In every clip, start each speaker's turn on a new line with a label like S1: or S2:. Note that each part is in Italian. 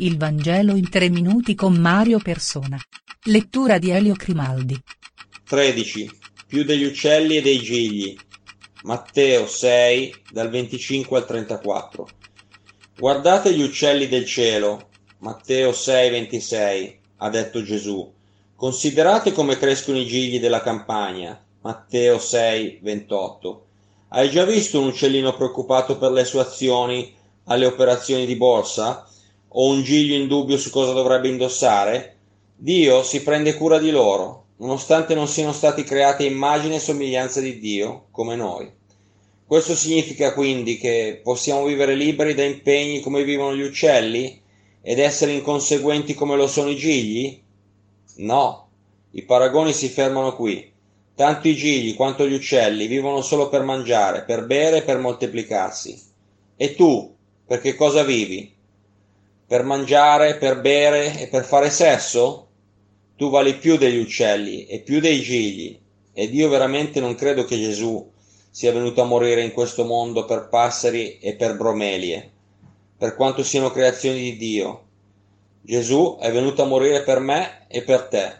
S1: Il Vangelo in tre minuti con Mario Persona. Lettura di Elio Crimaldi.
S2: 13. Più degli uccelli e dei gigli. Matteo 6, dal 25 al 34. Guardate gli uccelli del cielo. Matteo 6, 26, ha detto Gesù. Considerate come crescono i gigli della campagna. Matteo 6, 28. Hai già visto un uccellino preoccupato per le sue azioni alle operazioni di borsa? O un giglio in dubbio su cosa dovrebbe indossare? Dio si prende cura di loro, nonostante non siano stati creati immagine e somiglianza di Dio, come noi. Questo significa quindi che possiamo vivere liberi da impegni come vivono gli uccelli ed essere inconseguenti come lo sono i gigli? No, i paragoni si fermano qui. Tanto i gigli quanto gli uccelli vivono solo per mangiare, per bere e per moltiplicarsi. E tu, per che cosa vivi? Per mangiare, per bere e per fare sesso? Tu vali più degli uccelli e più dei gigli. Ed io veramente non credo che Gesù sia venuto a morire in questo mondo per passeri e per bromelie, per quanto siano creazioni di Dio. Gesù è venuto a morire per me e per te.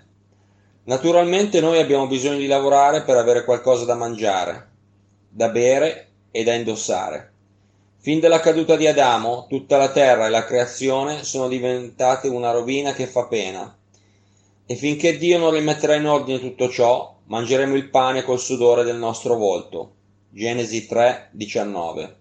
S2: Naturalmente noi abbiamo bisogno di lavorare per avere qualcosa da mangiare, da bere e da indossare. Fin dalla caduta di Adamo, tutta la terra e la creazione sono diventate una rovina che fa pena. E finché Dio non rimetterà in ordine tutto ciò, mangeremo il pane col sudore del nostro volto. Genesi 3, 19.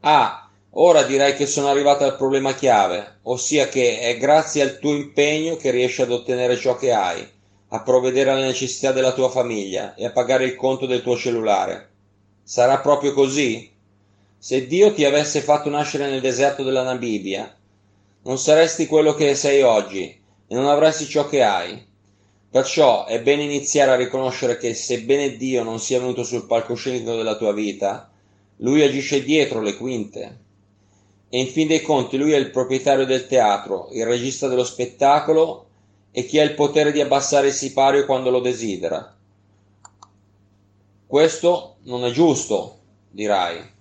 S2: Ah, ora direi che sono arrivato al problema chiave, ossia che è grazie al tuo impegno che riesci ad ottenere ciò che hai, a provvedere alle necessità della tua famiglia e a pagare il conto del tuo cellulare. Sarà proprio così? Se Dio ti avesse fatto nascere nel deserto della Namibia, non saresti quello che sei oggi e non avresti ciò che hai. Perciò è bene iniziare a riconoscere che sebbene Dio non sia venuto sul palcoscenico della tua vita, Lui agisce dietro le quinte. E in fin dei conti Lui è il proprietario del teatro, il regista dello spettacolo e chi ha il potere di abbassare il sipario quando lo desidera. Questo non è giusto, dirai.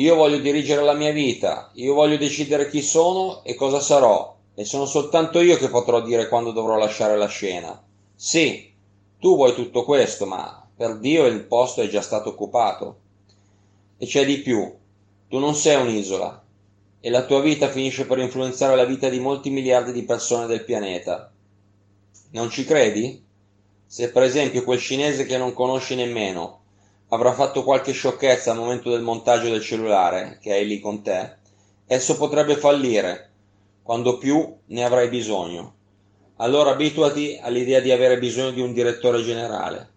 S2: Io voglio dirigere la mia vita, io voglio decidere chi sono e cosa sarò, e sono soltanto io che potrò dire quando dovrò lasciare la scena. Sì, tu vuoi tutto questo, ma per Dio il posto è già stato occupato. E c'è di più, tu non sei un'isola, e la tua vita finisce per influenzare la vita di molti miliardi di persone del pianeta. Non ci credi? Se per esempio quel cinese che non conosci nemmeno avrà fatto qualche sciocchezza al momento del montaggio del cellulare che hai lì con te, esso potrebbe fallire quando più ne avrai bisogno. Allora abituati all'idea di avere bisogno di un direttore generale.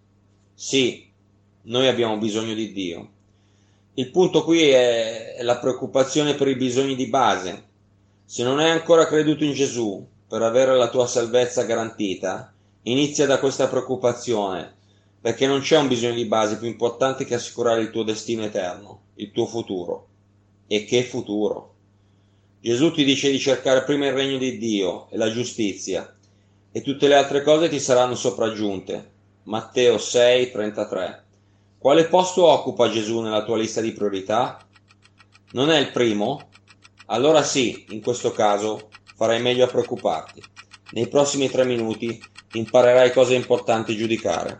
S2: Sì, noi abbiamo bisogno di Dio. Il punto qui è la preoccupazione per i bisogni di base. Se non hai ancora creduto in Gesù per avere la tua salvezza garantita, inizia da questa preoccupazione, perché non c'è un bisogno di base più importante che assicurare il tuo destino eterno, il tuo futuro. E che futuro! Gesù ti dice di cercare prima il regno di Dio e la giustizia, e tutte le altre cose ti saranno sopraggiunte. Matteo 6, 33. Quale posto occupa Gesù nella tua lista di priorità? Non è il primo? Allora sì, in questo caso farai meglio a preoccuparti. Nei prossimi tre minuti imparerai cosa è importante giudicare.